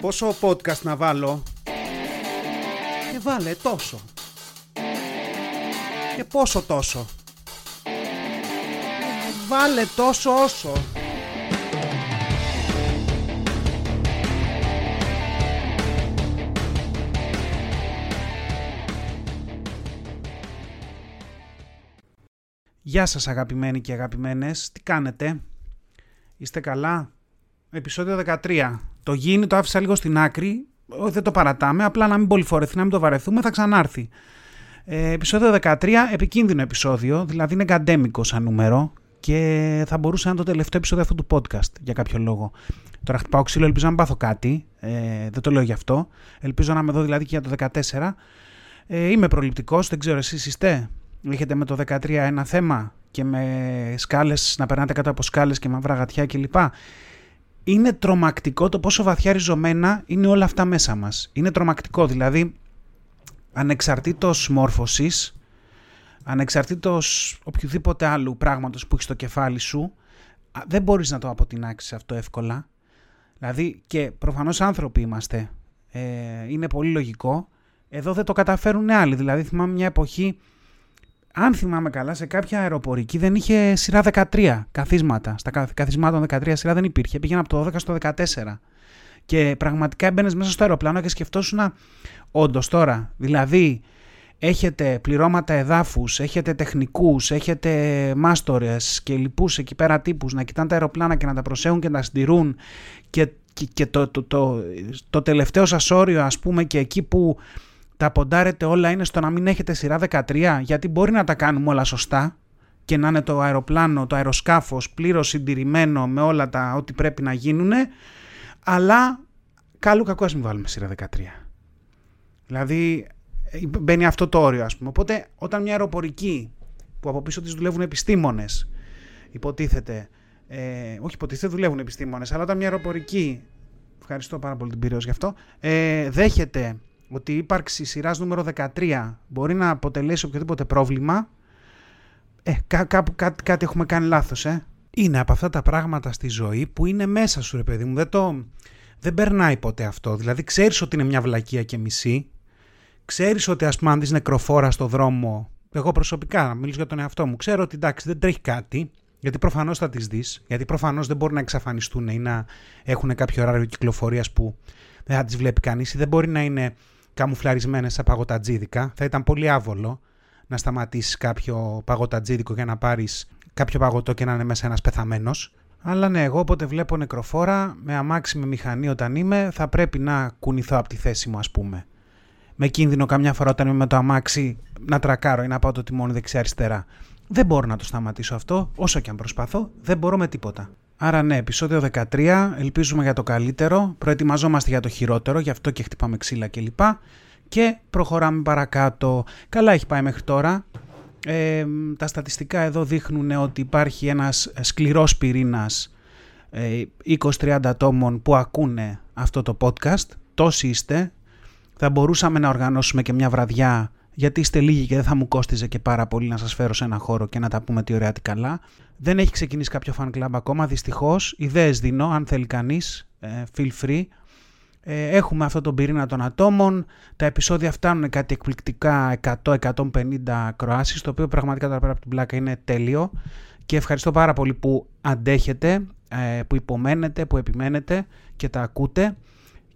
Πόσο podcast να βάλω; Και βάλε τόσο. Και πόσο τόσο. Βάλε τόσο όσο. Γεια σας αγαπημένοι και αγαπημένες, τι κάνετε, είστε καλά, επεισόδιο 13, το γίνει το άφησα λίγο στην άκρη, δεν το παρατάμε, απλά να μην πολυφορεθεί, να μην το βαρεθούμε, θα ξανάρθει. Ε, επεισόδιο 13, επικίνδυνο επεισόδιο, δηλαδή είναι καντέμικο σαν νούμερο και θα μπορούσε να είναι το τελευταίο επεισόδιο αυτού του podcast για κάποιο λόγο. Τώρα χτυπάω ξύλο, ελπίζω να πάθω κάτι, ε, δεν το λέω γι' αυτό, ελπίζω να είμαι εδώ δηλαδή και για το 14. Ε, είμαι προληπτικός, δεν ξέρω εσείς είστε, έχετε με το 13 ένα θέμα και με σκάλες, να περνάτε κάτω από σκάλες και μαύρα γατιά κλπ. Είναι τρομακτικό το πόσο βαθιά ριζωμένα είναι όλα αυτά μέσα μας. Είναι τρομακτικό, δηλαδή ανεξαρτήτως μόρφωσης, ανεξαρτήτως οποιοδήποτε άλλου πράγματος που έχεις στο κεφάλι σου, δεν μπορείς να το αποτινάξεις αυτό εύκολα. Δηλαδή και προφανώς άνθρωποι είμαστε, ε, είναι πολύ λογικό. Εδώ δεν το καταφέρουν άλλοι, δηλαδή θυμάμαι μια εποχή αν θυμάμαι καλά, σε κάποια αεροπορική δεν είχε σειρά 13 καθίσματα. Στα καθισμάτων 13 σειρά δεν υπήρχε. Πήγαινε από το 12 στο 14. Και πραγματικά έμπαινες μέσα στο αεροπλάνο και σκεφτόσουν όντως τώρα. Δηλαδή, έχετε πληρώματα εδάφους, έχετε τεχνικούς, έχετε μάστορες και λοιπούς εκεί πέρα τύπους να κοιτάνε τα αεροπλάνα και να τα προσέχουν και να τα συντηρούν και, και, το, το, το, το, τελευταίο σας όριο ας πούμε και εκεί που τα ποντάρετε όλα είναι στο να μην έχετε σειρά 13, γιατί μπορεί να τα κάνουμε όλα σωστά και να είναι το αεροπλάνο, το αεροσκάφος πλήρως συντηρημένο με όλα τα ό,τι πρέπει να γίνουν, αλλά καλού κακού ας μην βάλουμε σειρά 13. Δηλαδή μπαίνει αυτό το όριο ας πούμε. Οπότε όταν μια αεροπορική που από πίσω της δουλεύουν επιστήμονες, υποτίθεται, ε, όχι υποτίθεται δουλεύουν επιστήμονες, αλλά όταν μια αεροπορική, ευχαριστώ πάρα πολύ την πυραιός γι' αυτό, ε, δέχεται ότι η ύπαρξη σειράς νούμερο 13 μπορεί να αποτελέσει οποιοδήποτε πρόβλημα, ε, κά, κάπου κάτι, κάτι έχουμε κάνει λάθος, ε. Είναι από αυτά τα πράγματα στη ζωή που είναι μέσα σου, ρε παιδί μου. Δεν, το, δεν περνάει ποτέ αυτό. Δηλαδή, ξέρεις ότι είναι μια βλακεία και μισή. Ξέρεις ότι, ας πούμε, αν δεις νεκροφόρα στο δρόμο, εγώ προσωπικά, να μιλήσω για τον εαυτό μου, ξέρω ότι εντάξει, δεν τρέχει κάτι, γιατί προφανώς θα τις δεις, γιατί προφανώς δεν μπορεί να εξαφανιστούν ή να έχουν κάποιο ωράριο κυκλοφορίας που δεν θα τις βλέπει κανείς ή δεν μπορεί να είναι καμουφλαρισμένες σαν παγωτατζίδικα. Θα ήταν πολύ άβολο να σταματήσεις κάποιο παγωτατζίδικο για να πάρεις κάποιο παγωτό και να είναι μέσα ένας πεθαμένος. Αλλά ναι, εγώ όποτε βλέπω νεκροφόρα, με αμάξι με μηχανή όταν είμαι, θα πρέπει να κουνηθώ από τη θέση μου ας πούμε. Με κίνδυνο καμιά φορά όταν είμαι με το αμάξι να τρακάρω ή να πάω το τιμόνι δεξιά-αριστερά. Δεν μπορώ να το σταματήσω αυτό, όσο και αν προσπαθώ, δεν μπορώ με τίποτα. Άρα ναι, επεισόδιο 13, ελπίζουμε για το καλύτερο, προετοιμαζόμαστε για το χειρότερο, γι' αυτό και χτυπάμε ξύλα κλπ. Και προχωράμε παρακάτω. Καλά έχει πάει μέχρι τώρα. Ε, τα στατιστικά εδώ δείχνουν ότι υπάρχει ένας σκληρός πυρήνας ε, 20-30 ατόμων που ακούνε αυτό το podcast. Τόσοι είστε. Θα μπορούσαμε να οργανώσουμε και μια βραδιά γιατί είστε λίγοι και δεν θα μου κόστιζε και πάρα πολύ να σας φέρω σε ένα χώρο και να τα πούμε τι ωραία τι καλά. Δεν έχει ξεκινήσει κάποιο fan club ακόμα, δυστυχώς. Ιδέες δίνω, αν θέλει κανείς, ε, feel free. Ε, έχουμε αυτό τον πυρήνα των ατόμων. Τα επεισόδια φτάνουν κάτι εκπληκτικά 100-150 κροάσεις, το οποίο πραγματικά τώρα πέρα από την πλάκα είναι τέλειο. Και ευχαριστώ πάρα πολύ που αντέχετε, ε, που υπομένετε, που επιμένετε και τα ακούτε.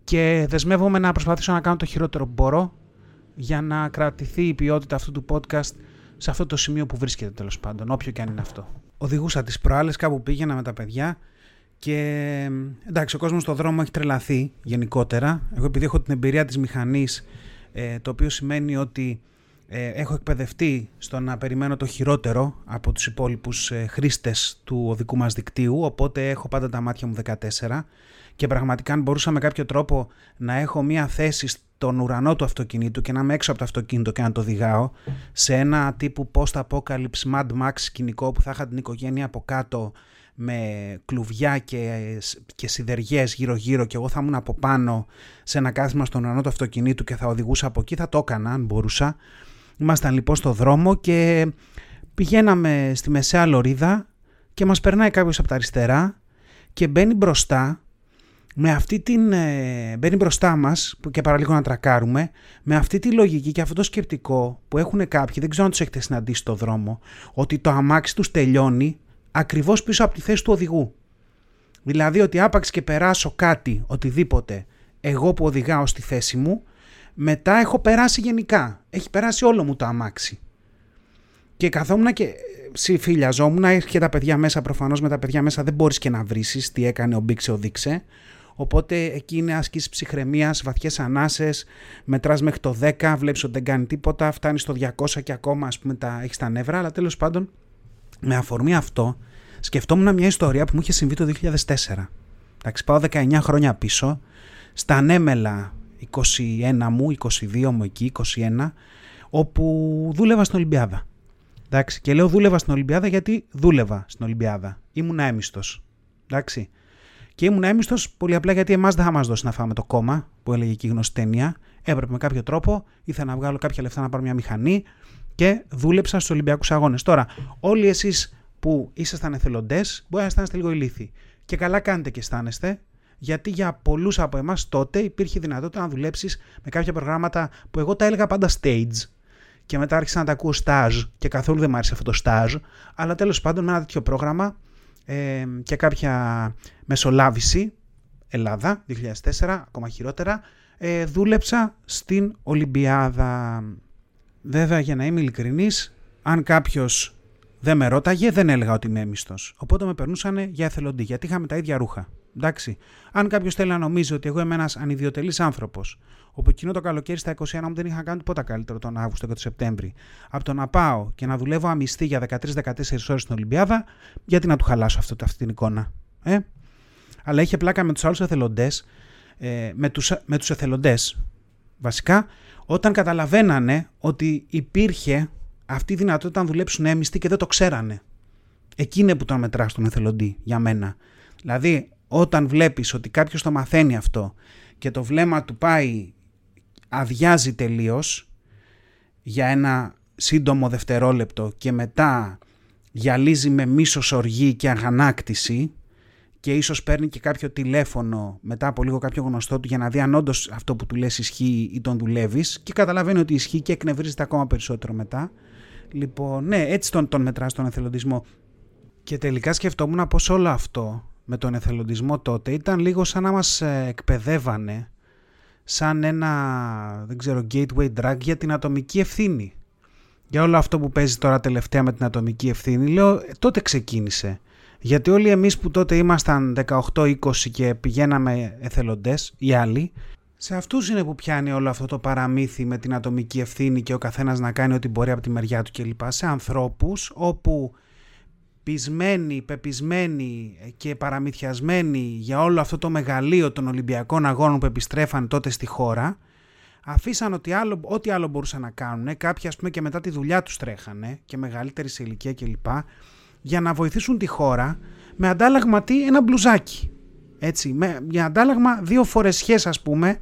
Και δεσμεύομαι να προσπαθήσω να κάνω το χειρότερο που μπορώ για να κρατηθεί η ποιότητα αυτού του podcast σε αυτό το σημείο που βρίσκεται τέλος πάντων, όποιο και αν είναι αυτό. Οδηγούσα τις προάλλες, κάπου πήγαινα με τα παιδιά και εντάξει, ο κόσμος στον δρόμο έχει τρελαθεί γενικότερα. Εγώ επειδή έχω την εμπειρία της μηχανής, ε, το οποίο σημαίνει ότι ε, έχω εκπαιδευτεί στο να περιμένω το χειρότερο από τους υπόλοιπους ε, χρήστες του οδικού μας δικτύου, οπότε έχω πάντα τα μάτια μου 14 και πραγματικά αν μπορούσα με κάποιο τρόπο να έχω μία θέση στον ουρανό του αυτοκινήτου και να είμαι έξω από το αυτοκίνητο και να το οδηγάω σε ένα τύπου post-apocalypse Mad Max σκηνικό που θα είχα την οικογένεια από κάτω με κλουβιά και, και σιδεριές γύρω γύρω και εγώ θα ήμουν από πάνω σε ένα κάθισμα στον ουρανό του αυτοκινήτου και θα οδηγούσα από εκεί θα το έκανα αν μπορούσα. Ήμασταν λοιπόν στο δρόμο και πηγαίναμε στη μεσαία λωρίδα και μας περνάει κάποιος από τα αριστερά και μπαίνει μπροστά με αυτή την. Ε, μπαίνει μπροστά μας και παραλίγο να τρακάρουμε, με αυτή τη λογική και αυτό το σκεπτικό που έχουν κάποιοι, δεν ξέρω αν τους έχετε συναντήσει στο δρόμο, ότι το αμάξι τους τελειώνει ακριβώς πίσω από τη θέση του οδηγού. Δηλαδή ότι άπαξ και περάσω κάτι, οτιδήποτε, εγώ που οδηγάω στη θέση μου, μετά έχω περάσει γενικά. Έχει περάσει όλο μου το αμάξι. Και καθόμουν και συμφιλιαζόμουν, και τα παιδιά μέσα, προφανώς με τα παιδιά μέσα δεν μπορείς και να βρήσεις τι έκανε ο Μπήξε ο Δείξε. Οπότε εκεί είναι ασκήσει ψυχραιμίας, βαθιές ανάσες, μετράς μέχρι το 10, βλέπεις ότι δεν κάνει τίποτα, φτάνεις στο 200 και ακόμα ας πούμε τα έχεις τα νεύρα. Αλλά τέλος πάντων, με αφορμή αυτό, σκεφτόμουν μια ιστορία που μου είχε συμβεί το 2004. Εντάξει, πάω 19 χρόνια πίσω, στα ανέμελα 21 μου, 22 μου εκεί, 21, όπου δούλευα στην Ολυμπιάδα. Εντάξει, και λέω δούλευα στην Ολυμπιάδα γιατί δούλευα στην Ολυμπιάδα. Ήμουν έμιστο. Εντάξει. Και ήμουν έμιστος πολύ απλά γιατί εμάς δεν θα μας δώσει να φάμε το κόμμα που έλεγε εκεί η γνωστή ταινία. Έπρεπε με κάποιο τρόπο, ήθελα να βγάλω κάποια λεφτά να πάρω μια μηχανή και δούλεψα στους Ολυμπιακούς Αγώνες. Τώρα, όλοι εσείς που ήσασταν εθελοντές, μπορεί να αισθάνεστε λίγο ηλίθιοι. Και καλά κάνετε και αισθάνεστε, γιατί για πολλούς από εμάς τότε υπήρχε δυνατότητα να δουλέψεις με κάποια προγράμματα που εγώ τα έλεγα πάντα stage. Και μετά άρχισα να τα ακούω stage και καθόλου δεν μου άρεσε αυτό το stage. Αλλά τέλος πάντων με ένα τέτοιο πρόγραμμα ε, και κάποια μεσολάβηση, Ελλάδα 2004, ακόμα χειρότερα, ε, δούλεψα στην Ολυμπιάδα. Βέβαια, για να είμαι ειλικρινής, αν κάποιος δεν με ρώταγε, δεν έλεγα ότι είμαι έμιστος. Οπότε με περνούσαν για εθελοντή, γιατί είχαμε τα ίδια ρούχα. Εντάξει. Αν κάποιος θέλει να νομίζει ότι εγώ είμαι ένας ανιδιοτελής άνθρωπος, όπου εκείνο το καλοκαίρι στα 21 μου δεν είχα κάνει τίποτα καλύτερο τον Αύγουστο και τον Σεπτέμβρη, από το να πάω και να δουλεύω αμυστή για 13-14 ώρες στην Ολυμπιάδα, γιατί να του χαλάσω αυτό, αυτή την εικόνα. Ε; Αλλά είχε πλάκα με τους άλλους εθελοντές, ε, με τους με τους εθελοντές βασικά, όταν καταλαβαίνανε ότι υπήρχε αυτή η δυνατότητα να δουλέψουν έμιστοι και δεν το ξέρανε. Εκείνη που τον μετρά τον εθελοντή για μένα. Δηλαδή, όταν βλέπεις ότι κάποιος το μαθαίνει αυτό και το βλέμμα του πάει, αδειάζει τελείως για ένα σύντομο δευτερόλεπτο και μετά γυαλίζει με μίσος οργή και αγανάκτηση και ίσως παίρνει και κάποιο τηλέφωνο μετά από λίγο κάποιο γνωστό του για να δει αν όντως αυτό που του λες ισχύει ή τον δουλεύεις και καταλαβαίνει ότι ισχύει και εκνευρίζεται ακόμα περισσότερο μετά. Λοιπόν, ναι, έτσι τον, τον μετράς τον εθελοντισμό. Και τελικά σκεφτόμουν πως όλο αυτό με τον εθελοντισμό τότε ήταν λίγο σαν να μας ε, εκπαιδεύανε σαν ένα, δεν ξέρω, gateway drug για την ατομική ευθύνη. Για όλο αυτό που παίζει τώρα τελευταία με την ατομική ευθύνη, λέω, ε, τότε ξεκίνησε. Γιατί όλοι εμείς που τότε ήμασταν 18-20 και πηγαίναμε εθελοντές, οι άλλοι, σε αυτούς είναι που πιάνει όλο αυτό το παραμύθι με την ατομική ευθύνη και ο καθένας να κάνει ό,τι μπορεί από τη μεριά του κλπ. Σε ανθρώπους όπου πεισμένοι, πεπισμένοι και παραμυθιασμένοι για όλο αυτό το μεγαλείο των Ολυμπιακών Αγώνων που επιστρέφαν τότε στη χώρα, αφήσαν ότι άλλο, ό,τι άλλο μπορούσαν να κάνουν, κάποιοι ας πούμε και μετά τη δουλειά τους τρέχανε και μεγαλύτερη σε ηλικία κλπ, για να βοηθήσουν τη χώρα με αντάλλαγμα τι, ένα μπλουζάκι. Έτσι, με, για αντάλλαγμα δύο φορεσιές ας πούμε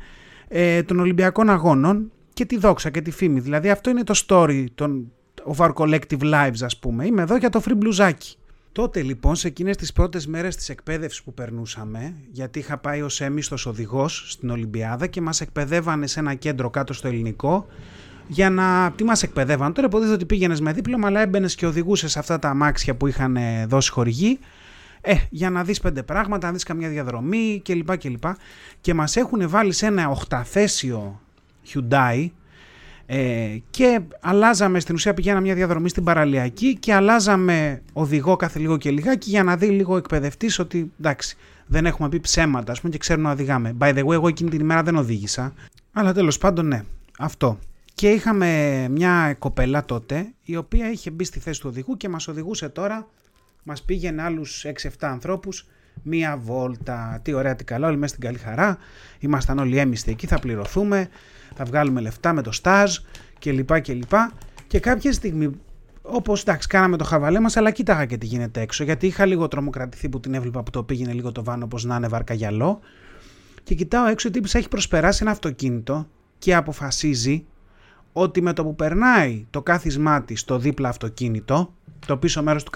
ε, των Ολυμπιακών Αγώνων και τη δόξα και τη φήμη. Δηλαδή αυτό είναι το story των, of our collective lives ας πούμε. Είμαι εδώ για το free μπλουζάκι. Τότε λοιπόν σε εκείνες τις πρώτες μέρες της εκπαίδευσης που περνούσαμε, γιατί είχα πάει ως έμιστος οδηγός στην Ολυμπιάδα και μας εκπαιδεύανε σε ένα κέντρο κάτω στο ελληνικό για να. Τι μας εκπαιδεύαν. Τώρα υποτίθεται ότι πήγαινες με δίπλωμα, αλλά έμπαινες και οδηγούσες σε αυτά τα αμάξια που είχαν δώσει χορηγοί. Ε, για να δεις πέντε πράγματα, να δεις καμιά διαδρομή κλπ. κλπ. Και μας έχουν βάλει σε ένα οχταθέσιο Hyundai ε, και αλλάζαμε, στην ουσία πηγαίναμε μια διαδρομή στην παραλιακή και αλλάζαμε οδηγό κάθε λίγο και λιγάκι για να δει λίγο εκπαιδευτής ότι εντάξει, δεν έχουμε πει ψέματα, ας πούμε, και ξέρουμε να οδηγάμε. By the way, εγώ εκείνη την ημέρα δεν οδήγησα. Αλλά τέλος πάντων, ναι, αυτό. Και είχαμε μια κοπέλα τότε, η οποία είχε μπει στη θέση του οδηγού και μας οδηγούσε τώρα, μας πήγαινε άλλους 6-7 ανθρώπους μία βόλτα. Τι ωραία, τι καλά, όλοι μέσα στην καλή χαρά. Ήμασταν όλοι έμιστοι εκεί, θα πληρωθούμε θα βγάλουμε λεφτά με το στάζ κλπ. κλπ. Και κάποια στιγμή, όπως εντάξει, κάναμε το χαβαλέ μας, αλλά κοίταγα και τι γίνεται έξω. Γιατί είχα λίγο τρομοκρατηθεί που την έβλεπα που το πήγαινε λίγο το βάνο, όπως να είναι βαρκαγιαλό. Και κοιτάω έξω, ότι έχει προσπεράσει ένα αυτοκίνητο και αποφασίζει ότι με το που περνάει το κάθισμά της στο δίπλα αυτοκίνητο, το πίσω μέρος του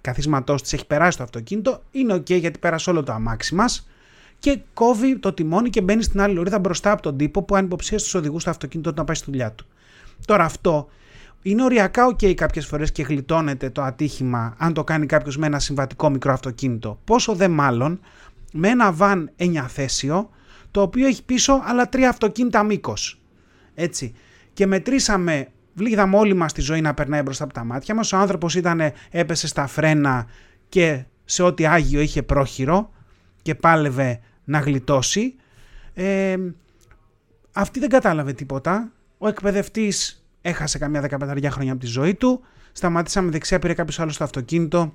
καθίσματός της έχει περάσει το αυτοκίνητο, είναι ok γιατί πέρασε όλο το αμάξι μας και κόβει το τιμόνι και μπαίνει στην άλλη λωρίδα μπροστά από τον τύπο που ανυποψίασε τους οδηγούς στο αυτοκίνητο να πάει στη δουλειά του. Τώρα αυτό είναι οριακά OK okay κάποιες φορές και γλιτώνεται το ατύχημα αν το κάνει κάποιος με ένα συμβατικό μικρό αυτοκίνητο. Πόσο δε μάλλον με ένα βαν 9 θέσιο το οποίο έχει πίσω άλλα τρία αυτοκίνητα μήκος. Έτσι. Και μετρήσαμε, βλήγαμε όλοι μας τη ζωή να περνάει μπροστά από τα μάτια μας. Ο άνθρωπος ήταν, έπεσε στα φρένα και σε ό,τι άγιο είχε πρόχειρο και πάλευε να γλιτώσει. Ε, αυτή δεν κατάλαβε τίποτα. Ο εκπαιδευτής έχασε καμιά 15 χρόνια από τη ζωή του. Σταματήσαμε δεξιά, πήρε κάποιος άλλος στο αυτοκίνητο.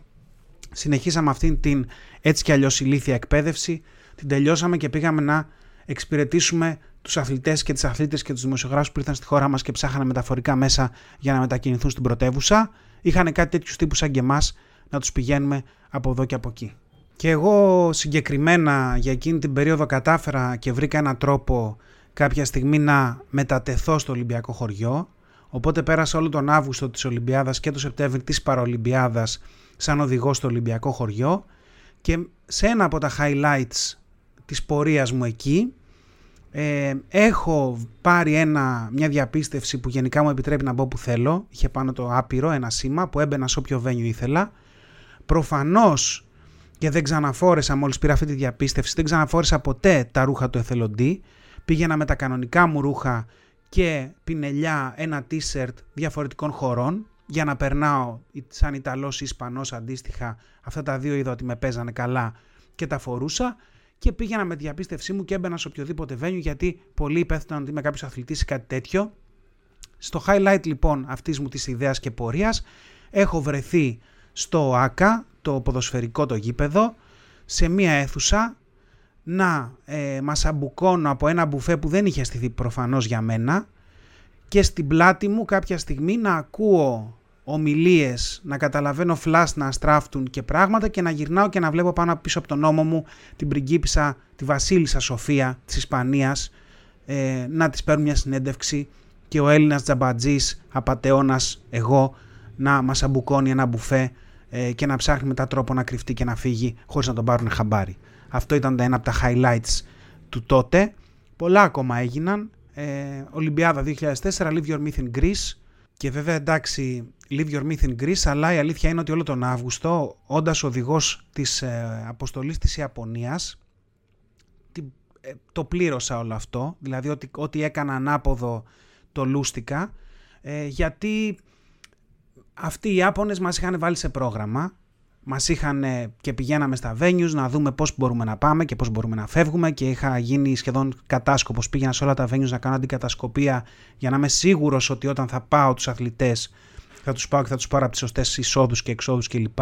Συνεχίσαμε αυτήν την έτσι κι αλλιώς ηλίθια εκπαίδευση. Την τελειώσαμε και πήγαμε να εξυπηρετήσουμε τους αθλητές και τις αθλήτε και τους δημοσιογράφους που ήρθαν στη χώρα μας και ψάχανε μεταφορικά μέσα για να μετακινηθούν στην πρωτεύουσα. Είχαν κάτι τέτοιους τύπους σαν και εμάς να τους πηγαίνουμε από εδώ και από εκεί. Και εγώ συγκεκριμένα για εκείνη την περίοδο κατάφερα και βρήκα έναν τρόπο κάποια στιγμή να μετατεθώ στο Ολυμπιακό χωριό Οπότε πέρασα όλο τον Αύγουστο της Ολυμπιάδας και το Σεπτέμβρη της Παραολυμπιάδας σαν οδηγό στο Ολυμπιακό χωριό και σε ένα από τα highlights της πορείας μου εκεί ε, έχω πάρει ένα, μια διαπίστευση που γενικά μου επιτρέπει να μπω που θέλω. Είχε πάνω το άπειρο, ένα σήμα που έμπαινα σε όποιο βένιο ήθελα. Προφανώς και δεν ξαναφόρεσα μόλις πήρα αυτή τη διαπίστευση, δεν ξαναφόρεσα ποτέ τα ρούχα του εθελοντή. Πήγαινα με τα κανονικά μου ρούχα και πινελιά ένα t-shirt διαφορετικών χωρών για να περνάω σαν Ιταλός ή Ισπανός αντίστοιχα αυτά τα δύο είδα ότι με παίζανε καλά και τα φορούσα και πήγαινα με τη διαπίστευσή μου και έμπαινα σε οποιοδήποτε βένιο γιατί πολλοί υπέθυναν ότι είμαι κάποιος αθλητής ή κάτι τέτοιο. Στο highlight λοιπόν αυτής μου της ιδέας και πορείας έχω βρεθεί στο ΆΚΑ, το ποδοσφαιρικό το γήπεδο, σε μία αίθουσα να ε, μας αμπουκώνω από ένα μπουφέ που δεν είχε στηθεί προφανώς για μένα και στην πλάτη μου κάποια στιγμή να ακούω ομιλίες, να καταλαβαίνω φλάς να αστράφτουν και πράγματα και να γυρνάω και να βλέπω πάνω πίσω από τον νόμο μου την πριγκίπισσα, τη βασίλισσα Σοφία της Ισπανίας ε, να της παίρνουν μια συνέντευξη και ο Έλληνας τζαμπατζής, απατεώνας εγώ να μας αμπουκώνει ένα μπουφέ ε, και να ψάχνει μετά τρόπο να κρυφτεί και να φύγει χωρίς να τον πάρουν χαμπάρι. Αυτό ήταν ένα από τα highlights του τότε. Πολλά ακόμα έγιναν. Ε, Ολυμπιάδα 2004, Leave Your Myth in Greece. Και βέβαια εντάξει, Leave Your Myth in Greece, αλλά η αλήθεια είναι ότι όλο τον Αύγουστο, όντας οδηγός της ε, αποστολής της Ιαπωνίας, ε, το πλήρωσα όλο αυτό. Δηλαδή, ότι, ό,τι έκανα ανάποδο το λούστηκα. Ε, γιατί αυτοί οι Ιάπωνες μας είχαν βάλει σε πρόγραμμα Μας είχαν και πηγαίναμε στα venues να δούμε πώς μπορούμε να πάμε και πώς μπορούμε να φεύγουμε και είχα γίνει σχεδόν κατάσκοπος. Πήγαινα σε όλα τα venues να κάνω αντικατασκοπία για να είμαι σίγουρος ότι όταν θα πάω τους αθλητές θα τους πάω και θα τους πάρω από τις σωστές εισόδους και εξόδους κλπ.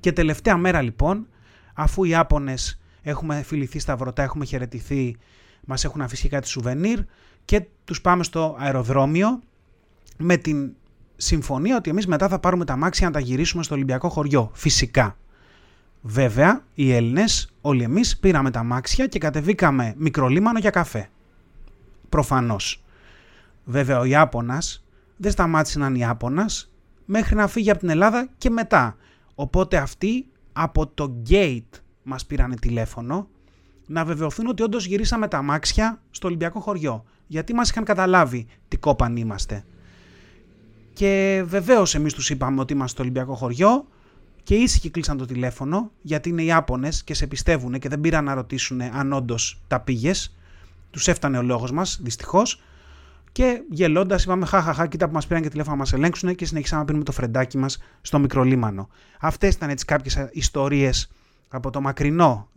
Και τελευταία μέρα λοιπόν, αφού οι Ιάπωνες έχουμε φιληθεί στα βρωτά, έχουμε χαιρετηθεί, μας έχουν αφήσει κάτι σουβενίρ και τους πάμε στο αεροδρόμιο με την συμφωνία ότι εμείς μετά θα πάρουμε τα μάξια να τα γυρίσουμε στο Ολυμπιακό χωριό. Φυσικά. Βέβαια, οι Έλληνες, όλοι εμείς, πήραμε τα μάξια και κατεβήκαμε μικρολίμανο για καφέ. Προφανώς. Βέβαια, ο Ιάπωνας δεν σταμάτησε να είναι Ιάπωνας μέχρι να φύγει από την Ελλάδα και μετά. Οπότε αυτοί από το gate μας πήρανε τηλέφωνο να βεβαιωθούν ότι όντως γυρίσαμε τα μάξια στο Ολυμπιακό χωριό. Γιατί μας είχαν καταλάβει τι κόπαν είμαστε. Και βεβαίως εμείς τους είπαμε ότι είμαστε στο Ολυμπιακό χωριό και ήσυχοι κλείσαν το τηλέφωνο γιατί είναι Ιάπωνε και σε πιστεύουν και δεν πήραν να ρωτήσουν αν όντως τα πήγες. Τους έφτανε ο λόγος μας, δυστυχώς. Και γελώντας, είπαμε: Χαχαχά, κοίτα που μας πήραν και τηλέφωνο να μας ελέγξουν και συνεχίσαμε να πίνουμε το φρεντάκι μας στο μικρό λίμανο. Αυτές ήταν έτσι κάποιες ιστορίες από το μακρινό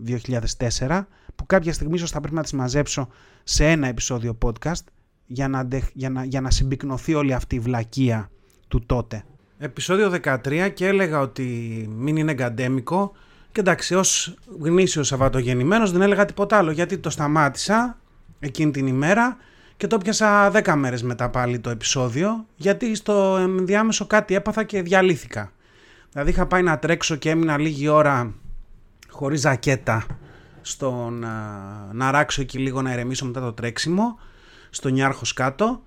2004 που κάποια στιγμή ίσως θα πρέπει να τις μαζέψω σε ένα επεισόδιο podcast για να, για να, για να συμπυκνωθεί όλη αυτή η βλακεία του τότε. Επισόδιο 13 και έλεγα ότι μην είναι εγκαντέμικο και εντάξει ως γνήσιος Σαββατογεννημένος δεν έλεγα τίποτα άλλο γιατί το σταμάτησα εκείνη την ημέρα και το πιάσα 10 μέρες μετά πάλι το επεισόδιο γιατί στο ενδιάμεσο κάτι έπαθα και διαλύθηκα. Δηλαδή είχα πάει να τρέξω και έμεινα λίγη ώρα χωρίς ζακέτα στο να, να ράξω εκεί λίγο να ηρεμήσω μετά το τρέξιμο στο Νιάρχος κάτω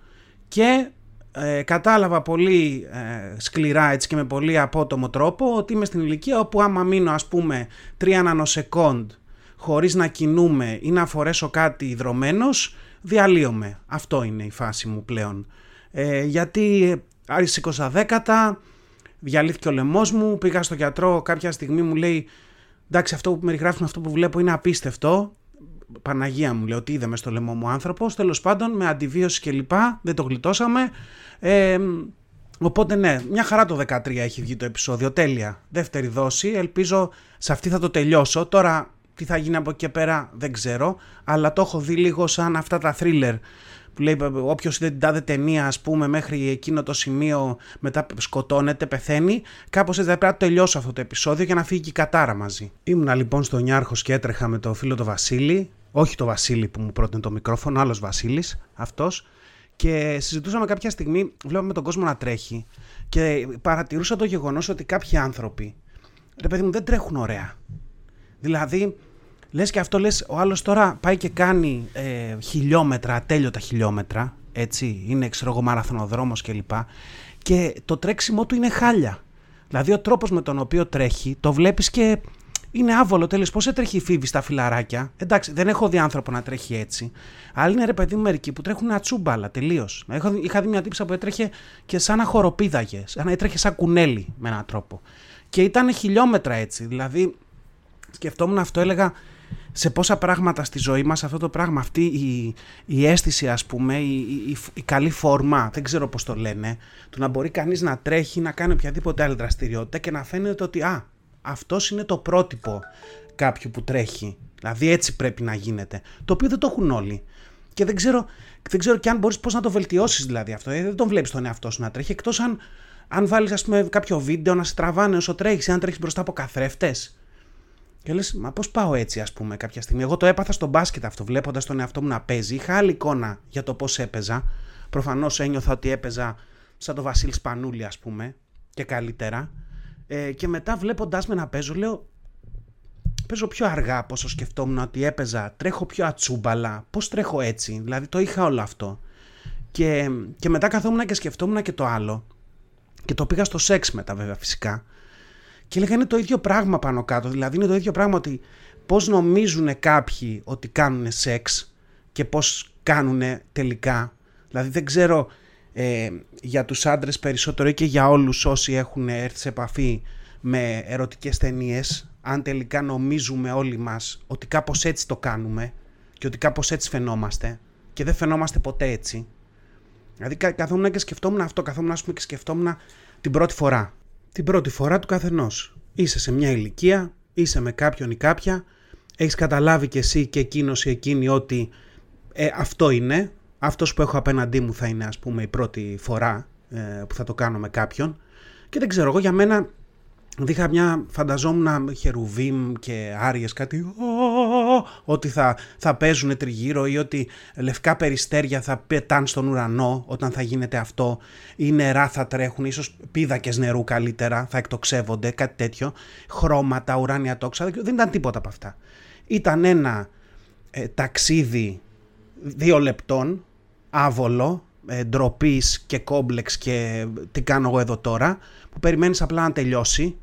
και ε, κατάλαβα πολύ ε, σκληρά έτσι και με πολύ απότομο τρόπο ότι είμαι στην ηλικία όπου άμα μείνω ας πούμε 3 νανοσεκόντ χωρίς να κινούμε ή να φορέσω κάτι υδρωμένος, διαλύομαι. Αυτό είναι η φάση μου πλέον. Ε, γιατί σήκωσα δέκατα, διαλύθηκε ο λαιμός μου, πήγα στο γιατρό κάποια στιγμή μου λέει εντάξει αυτό που περιγράφουν αυτό που βλέπω είναι απίστευτο, Παναγία μου λέει ότι είδε μες στο λαιμό μου άνθρωπος, τέλος πάντων με αντιβίωση κλπ, δεν το γλιτώσαμε. Ε, Οπότε ναι, μια χαρά το 13 έχει βγει το επεισόδιο, τέλεια. Δεύτερη δόση, ελπίζω σε αυτή θα το τελειώσω. Τώρα τι θα γίνει από εκεί και πέρα δεν ξέρω, αλλά το έχω δει λίγο σαν αυτά τα thriller που λέει όποιος είδε την τάδε ταινία, ας πούμε, μέχρι εκείνο το σημείο μετά σκοτώνεται, πεθαίνει. Κάπως έτσι θα πρέπει να τελειώσω αυτό το επεισόδιο για να φύγει και η κατάρα μαζί. Ήμουνα λοιπόν στο Νιάρχος και έτρεχα με το φίλο το Βασίλη. Όχι το Βασίλη που μου πρότεινε το μικρόφωνο, άλλος Βασίλης, αυτός. Και συζητούσαμε κάποια στιγμή, βλέπαμε τον κόσμο να τρέχει και παρατηρούσα το γεγονός ότι κάποιοι άνθρωποι, ρε παιδί μου, δεν τρέχουν ωραία. Δηλαδή, λες και αυτό λες, ο άλλος τώρα πάει και κάνει ε, χιλιόμετρα, ατέλειωτα χιλιόμετρα, έτσι, είναι ξέρω εγώ μαραθωνοδρόμο κλπ. Και το τρέξιμό του είναι χάλια. Δηλαδή, ο τρόπος με τον οποίο τρέχει, το βλέπεις και είναι άβολο τέλος. Πώς έτρεχε η Φίβη στα φιλαράκια. Εντάξει, δεν έχω δει άνθρωπο να τρέχει έτσι. Αλλά είναι ρε παιδί μου μερικοί που τρέχουν ατσούμπαλα τελείως. Είχα δει μια τύψα που έτρεχε και σαν να χοροπίδαγε. Σαν να έτρεχε σαν κουνέλι με έναν τρόπο. Και ήταν χιλιόμετρα έτσι. Δηλαδή, σκεφτόμουν αυτό, έλεγα σε πόσα πράγματα στη ζωή μας αυτό το πράγμα, αυτή η, η αίσθηση ας πούμε, η, η, η καλή φόρμα, δεν ξέρω πώς το λένε, το να μπορεί κανείς να τρέχει, να κάνει οποιαδήποτε άλλη δραστηριότητα και να φαίνεται ότι α, αυτός είναι το πρότυπο κάποιου που τρέχει. Δηλαδή έτσι πρέπει να γίνεται. Το οποίο δεν το έχουν όλοι. Και δεν ξέρω, δεν ξέρω και αν μπορείς πώς να το βελτιώσεις δηλαδή αυτό. Ε, δεν τον βλέπεις τον εαυτό σου να τρέχει. Εκτός αν, αν βάλεις κάποιο βίντεο να σε τραβάνε όσο τρέχεις ή αν τρέχεις μπροστά από καθρέφτες. Και λες, μα πώς πάω έτσι, ας πούμε, κάποια στιγμή. Εγώ το έπαθα στο μπάσκετ αυτό, βλέποντας τον εαυτό μου να παίζει. Είχα άλλη εικόνα για το πώς έπαιζα. Προφανώς ένιωθα ότι έπαιζα σαν το Βασίλη Σπανούλη, ας πούμε, και καλύτερα. Ε, και μετά βλέποντάς με να παίζω, λέω. Παίζω πιο αργά από όσο σκεφτόμουν ότι έπαιζα. Τρέχω πιο ατσούμπαλα. Πώς τρέχω έτσι; Δηλαδή το είχα όλο αυτό. Και, και μετά καθόμουν και σκεφτόμουν και το άλλο. Και το πήγα στο σεξ μετά, βέβαια, φυσικά. Και έλεγα είναι το ίδιο πράγμα πάνω κάτω. Δηλαδή είναι το ίδιο πράγμα ότι πώς νομίζουν κάποιοι ότι κάνουν σεξ και πώς κάνουν τελικά. Δηλαδή δεν ξέρω ε, για τους άντρες περισσότερο ή και για όλους όσοι έχουν έρθει σε επαφή με ερωτικές ταινίες, αν τελικά νομίζουμε όλοι μας ότι κάπως έτσι το κάνουμε και ότι κάπως έτσι φαινόμαστε και δεν φαινόμαστε ποτέ έτσι. Δηλαδή καθόμουν και σκεφτόμουν αυτό, καθόμουν ας πούμε και σκεφτόμουν την πρώτη φορά. Την πρώτη φορά του καθενός. Είσαι σε μια ηλικία, είσαι με κάποιον ή κάποια, έχεις καταλάβει και εσύ και εκείνος ή εκείνη ότι ε, αυτό είναι, αυτός που έχω απέναντί μου θα είναι ας πούμε η πρώτη φορά ε, που θα το κάνω με κάποιον και δεν ξέρω εγώ για μένα Είχα μια, φανταζόμουν χερουβίμ και άριες κάτι ότι θα, θα παίζουν τριγύρω ή ότι λευκά περιστέρια θα πετάν στον ουρανό όταν θα γίνεται αυτό. Ή νερά θα τρέχουν, ίσως πίδακες νερού καλύτερα θα εκτοξεύονται, κάτι τέτοιο, χρώματα, ουράνια τόξα, δεν ήταν τίποτα από αυτά. Ήταν ένα ε, ταξίδι δύο λεπτών, άβολο, ε, ντροπής και κόμπλεξ και τι κάνω εγώ εδώ τώρα, που περιμένεις απλά να τελειώσει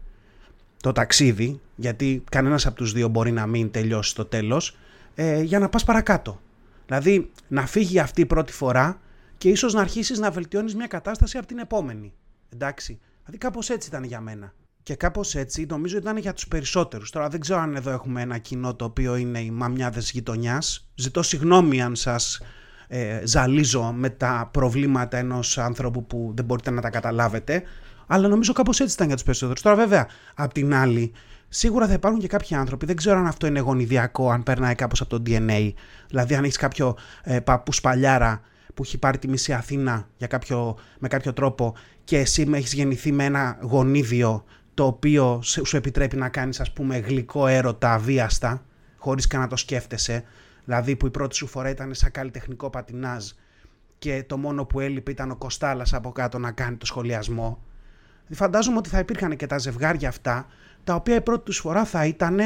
το ταξίδι, γιατί κανένας από τους δύο μπορεί να μην τελειώσει στο τέλος, ε, για να πας παρακάτω. Δηλαδή να φύγει αυτή η πρώτη φορά και ίσως να αρχίσεις να βελτιώνεις μια κατάσταση από την επόμενη. Εντάξει, δηλαδή κάπως έτσι ήταν για μένα. Και κάπως έτσι νομίζω ήταν για τους περισσότερους. Τώρα δεν ξέρω αν εδώ έχουμε ένα κοινό το οποίο είναι οι μαμιάδες γειτονιάς. Ζητώ συγγνώμη αν σας ε, ζαλίζω με τα προβλήματα ενός άνθρωπου που δεν μπορείτε να τα καταλάβετε. Αλλά νομίζω κάπως έτσι ήταν για τους περισσότερους. Τώρα βέβαια, απ' την άλλη, σίγουρα θα υπάρχουν και κάποιοι άνθρωποι. Δεν ξέρω αν αυτό είναι γονιδιακό, αν περνάει κάπως από το DNA. Δηλαδή, αν έχεις κάποιο ε, παππού σπαλιάρα που έχει πάρει τη μισή Αθήνα για κάποιο, με κάποιο τρόπο και εσύ έχεις γεννηθεί με ένα γονίδιο το οποίο σου επιτρέπει να κάνεις ας πούμε γλυκό έρωτα αβίαστα χωρίς καν να το σκέφτεσαι δηλαδή που η πρώτη σου φορά ήταν σαν καλλιτεχνικό πατινάζ και το μόνο που έλειπε ήταν ο Κοστάλας από κάτω να κάνει το σχολιασμό φαντάζομαι ότι θα υπήρχαν και τα ζευγάρια αυτά τα οποία η πρώτη τους φορά θα ήταν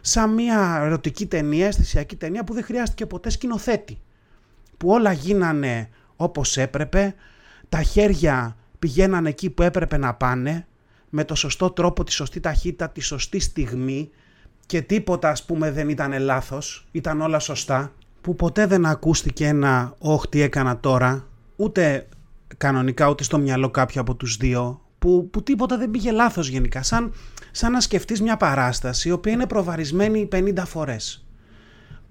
σαν μια ερωτική ταινία, αισθησιακή ταινία που δεν χρειάστηκε ποτέ σκηνοθέτη. Που όλα γίνανε όπως έπρεπε τα χέρια πηγαίνανε εκεί που έπρεπε να πάνε με το σωστό τρόπο, τη σωστή ταχύτητα, τη σωστή στιγμή και τίποτα ας πούμε δεν ήταν λάθος, ήταν όλα σωστά, που ποτέ δεν ακούστηκε ένα «Ωχ, τι έκανα τώρα», ούτε κανονικά ούτε στο μυαλό κάποιο από τους δύο, που, που τίποτα δεν πήγε λάθος γενικά, σαν, σαν να σκεφτείς μια παράσταση η οποία είναι προβαρισμένη 50 φορές,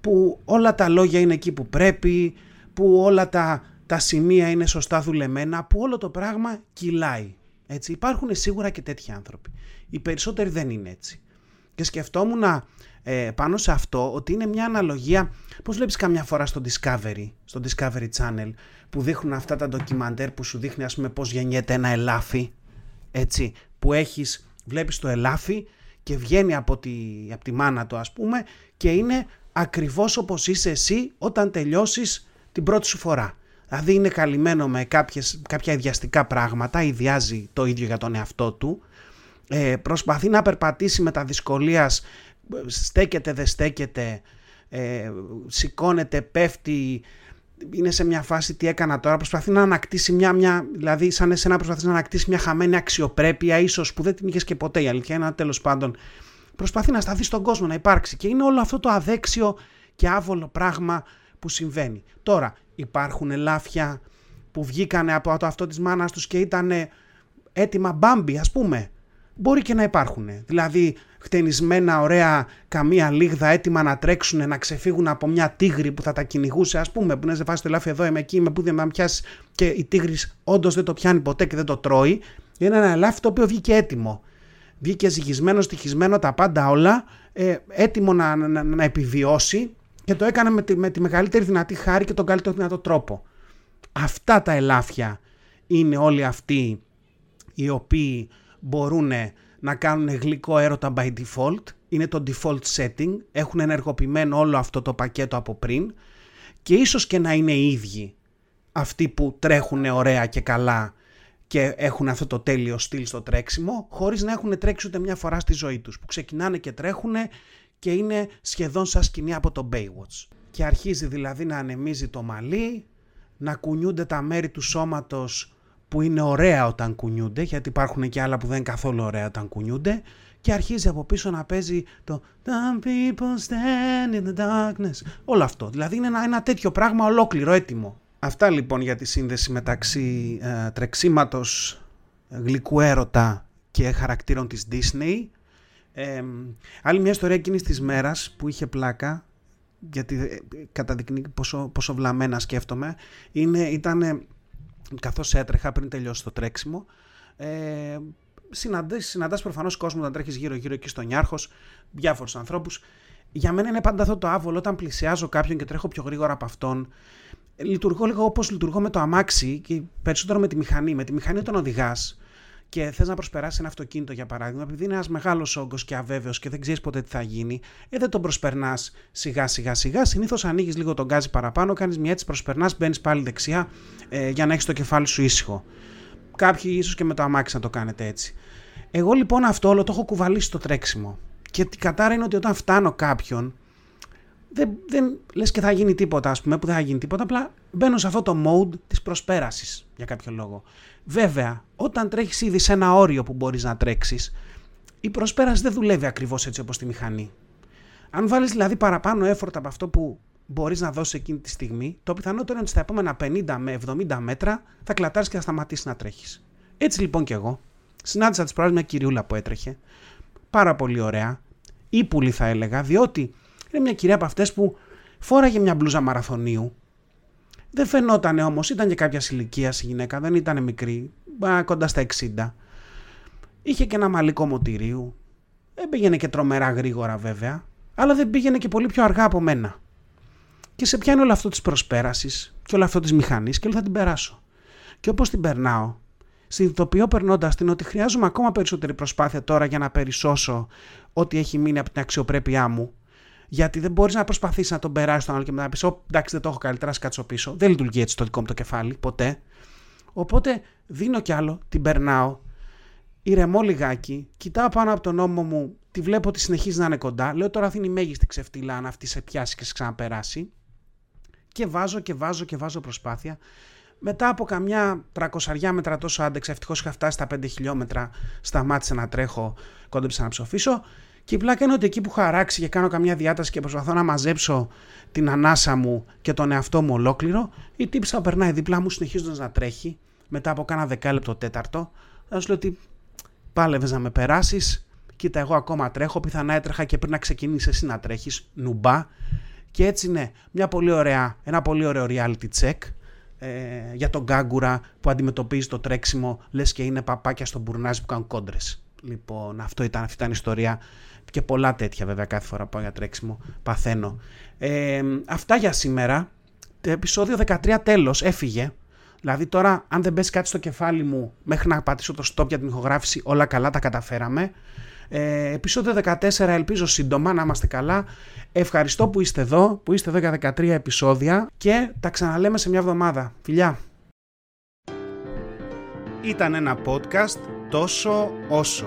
που όλα τα λόγια είναι εκεί που πρέπει, που όλα τα, τα σημεία είναι σωστά δουλεμένα, που όλο το πράγμα κυλάει. Έτσι. Υπάρχουν σίγουρα και τέτοιοι άνθρωποι. Οι περισσότεροι δεν είναι έτσι. Και σκεφτόμουν ε, πάνω σε αυτό ότι είναι μια αναλογία, πώς βλέπεις καμιά φορά στο Discovery, στο Discovery Channel, που δείχνουν αυτά τα ντοκιμαντέρ που σου δείχνει ας πούμε πώς γεννιέται ένα ελάφι, έτσι, που έχεις, βλέπεις το ελάφι και βγαίνει από τη, από τη μάνα του ας πούμε και είναι ακριβώς όπως είσαι εσύ όταν τελειώσεις την πρώτη σου φορά. Δηλαδή είναι καλυμμένο με κάποιες, κάποια ιδιαστικά πράγματα, ιδιάζει το ίδιο για τον εαυτό του, ε, προσπαθεί να περπατήσει με τα δυσκολίας, στέκεται, δεν στέκεται, ε, σηκώνεται, πέφτει, είναι σε μια φάση τι έκανα τώρα, προσπαθεί να ανακτήσει μια, μια δηλαδή σαν εσένα προσπαθείς να ανακτήσεις μια χαμένη αξιοπρέπεια, ίσως που δεν την είχες και ποτέ η αλήθεια, ένα τέλος πάντων, προσπαθεί να σταθείς στον κόσμο, να υπάρξει και είναι όλο αυτό το αδέξιο και άβολο πράγμα που συμβαίνει. Τώρα, υπάρχουν ελάφια που βγήκανε από το αυτό της μάνας τους και ήταν έτοιμα μπάμπι ας πούμε. Μπορεί και να υπάρχουν. Δηλαδή χτενισμένα ωραία καμία λίγδα έτοιμα να τρέξουν, να ξεφύγουν από μια τίγρη που θα τα κυνηγούσε ας πούμε. Που να βάζει το ελάφι εδώ, είμαι εκεί, είμαι που δεν με πιάσει και η τίγρης όντως δεν το πιάνει ποτέ και δεν το τρώει. Είναι ένα ελάφι το οποίο βγήκε έτοιμο. Βγήκε ζυγισμένο, στοιχισμένο, τα πάντα όλα, ε, έτοιμο να, να, να επιβιώσει και το έκανε με τη, με τη μεγαλύτερη δυνατή χάρη και τον καλύτερο δυνατό τρόπο. Αυτά τα ελάφια είναι όλοι αυτοί οι οποίοι μπορούν να κάνουν γλυκό έρωτα by default, είναι το default setting, έχουν ενεργοποιημένο όλο αυτό το πακέτο από πριν. Και ίσως και να είναι οι ίδιοι αυτοί που τρέχουν ωραία και καλά και έχουν αυτό το τέλειο στυλ στο τρέξιμο, χωρίς να έχουν τρέξει ούτε μια φορά στη ζωή τους, που ξεκινάνε και τρέχουν και είναι σχεδόν σαν σκηνή από το Baywatch. Και αρχίζει δηλαδή να ανεμίζει το μαλλί, να κουνιούνται τα μέρη του σώματος που είναι ωραία όταν κουνιούνται, γιατί υπάρχουν και άλλα που δεν είναι καθόλου ωραία όταν κουνιούνται, και αρχίζει από πίσω να παίζει το The people stand in the darkness. Όλο αυτό. Δηλαδή είναι ένα, ένα τέτοιο πράγμα ολόκληρο, έτοιμο. Αυτά λοιπόν για τη σύνδεση μεταξύ ε, τρεξίματος γλυκού έρωτα και χαρακτήρων της Disney ε, άλλη μια ιστορία εκείνης της μέρας που είχε πλάκα, γιατί ε, καταδεικνύει πόσο, πόσο βλαμμένα σκέφτομαι, είναι, ήταν καθώς έτρεχα πριν τελειώσει το τρέξιμο, ε, συναντάς, συναντάς προφανώς κόσμο όταν τρέχεις γύρω γύρω εκεί στον Νιάρχος, διάφορους ανθρώπους. Για μένα είναι πάντα αυτό το άβολο όταν πλησιάζω κάποιον και τρέχω πιο γρήγορα από αυτόν. Λειτουργώ λίγο όπως λειτουργώ με το αμάξι και περισσότερο με τη μηχανή. Με τη μηχανή όταν οδηγάς, και θες να προσπεράσεις ένα αυτοκίνητο για παράδειγμα, επειδή είναι ένας μεγάλος όγκος και αβέβαιος και δεν ξέρεις ποτέ τι θα γίνει, ε, δεν τον προσπερνάς σιγά σιγά σιγά. Συνήθως ανοίγεις λίγο τον γκάζι παραπάνω, κάνεις μια έτσι προσπερνάς, μπαίνεις πάλι δεξιά ε, για να έχεις το κεφάλι σου ήσυχο. Κάποιοι ίσως και με το αμάξι να το κάνετε έτσι. Εγώ λοιπόν αυτό όλο το έχω κουβαλήσει στο τρέξιμο. Και την κατάρα είναι ότι όταν φτάνω κάποιον, δεν, δεν λες και θα γίνει τίποτα, ας πούμε, που δεν θα γίνει τίποτα, απλά μπαίνω σε αυτό το mode της προσπέρασης για κάποιο λόγο. Βέβαια, όταν τρέχεις ήδη σε ένα όριο που μπορείς να τρέξεις, η προσπέραση δεν δουλεύει ακριβώς έτσι όπως τη μηχανή. Αν βάλεις δηλαδή παραπάνω effort από αυτό που μπορείς να δώσεις εκείνη τη στιγμή, το πιθανότερο είναι ότι στα επόμενα 50 με 70 μέτρα θα κλατάρεις και θα σταματήσεις να τρέχεις. Έτσι λοιπόν κι εγώ. Συνάντησα τη προάλλη μια κυριούλα που έτρεχε. Πάρα πολύ ωραία. Ήπουλη θα έλεγα, διότι είναι μια κυρία από αυτές που φόραγε μια μπλούζα μαραθωνίου δεν φαινόταν όμως, ήταν και κάποια ηλικία η γυναίκα, δεν ήταν μικρή, κοντά στα 60. Είχε και ένα μαλλικό μοτηρίου. Δεν πήγαινε και τρομερά γρήγορα βέβαια, αλλά δεν πήγαινε και πολύ πιο αργά από μένα. Και σε πιάνει όλο αυτό της προσπέρασης και όλο αυτό της μηχανής και λέω θα την περάσω. Και όπως την περνάω, συνειδητοποιώ περνώντας την ότι χρειάζομαι ακόμα περισσότερη προσπάθεια τώρα για να περισσώσω ό,τι έχει μείνει από την αξιοπρέπειά μου γιατί δεν μπορείς να προσπαθήσει να τον περάσεις τον άλλο και μετά να πεις: Εντάξει, δεν το έχω καλύτερα, ας κάτσω πίσω. Δεν λειτουργεί έτσι το δικό μου το κεφάλι, ποτέ. Οπότε δίνω κι άλλο, την περνάω, ηρεμώ λιγάκι, κοιτάω πάνω από τον ώμο μου, τη βλέπω ότι συνεχίζει να είναι κοντά. Λέω τώρα αυτή είναι η μέγιστη ξεφτύλα, αν αυτή σε πιάσει και σε ξαναπεράσει. Και βάζω και βάζω και βάζω προσπάθεια. Μετά από καμιά 300 μέτρα τόσο άντεξα, ευτυχώς είχα φτάσει στα 5 χιλιόμετρα, σταμάτησα να τρέχω, κόντεψα να ψοφήσω Και η πλάκα είναι ότι εκεί που χαράξει και κάνω καμιά διάταση και προσπαθώ να μαζέψω την ανάσα μου και τον εαυτό μου ολόκληρο, η τύψα περνάει δίπλα μου συνεχίζοντας να τρέχει μετά από κάνα δεκάλεπτο τέταρτο. Θα σου λέω ότι πάλευες να με περάσεις. Κοίτα, εγώ ακόμα τρέχω. Πιθανά έτρεχα και πριν να ξεκινήσεις εσύ να τρέχεις. Νουμπά. Και έτσι είναι μια πολύ ωραία, ένα πολύ ωραίο reality check ε, για τον Γκάγκουρα που αντιμετωπίζει το τρέξιμο λες και είναι παπάκια στον μπουρνάζι που κάνουν κόντρες. Λοιπόν, αυτό ήταν, αυτή ήταν η ιστορία και πολλά τέτοια βέβαια κάθε φορά που πάω για τρέξιμο παθαίνω. Ε, αυτά για σήμερα. Το επεισόδιο 13 τέλος έφυγε. Δηλαδή τώρα αν δεν πέσει κάτι στο κεφάλι μου μέχρι να πατήσω το stop για την ηχογράφηση όλα καλά τα καταφέραμε. Ε, επεισόδιο 14 ελπίζω σύντομα να είμαστε καλά. Ευχαριστώ που είστε εδώ, που είστε εδώ για 13 επεισόδια και τα ξαναλέμε σε μια εβδομάδα. Φιλιά! Ήταν ένα podcast τόσο όσο.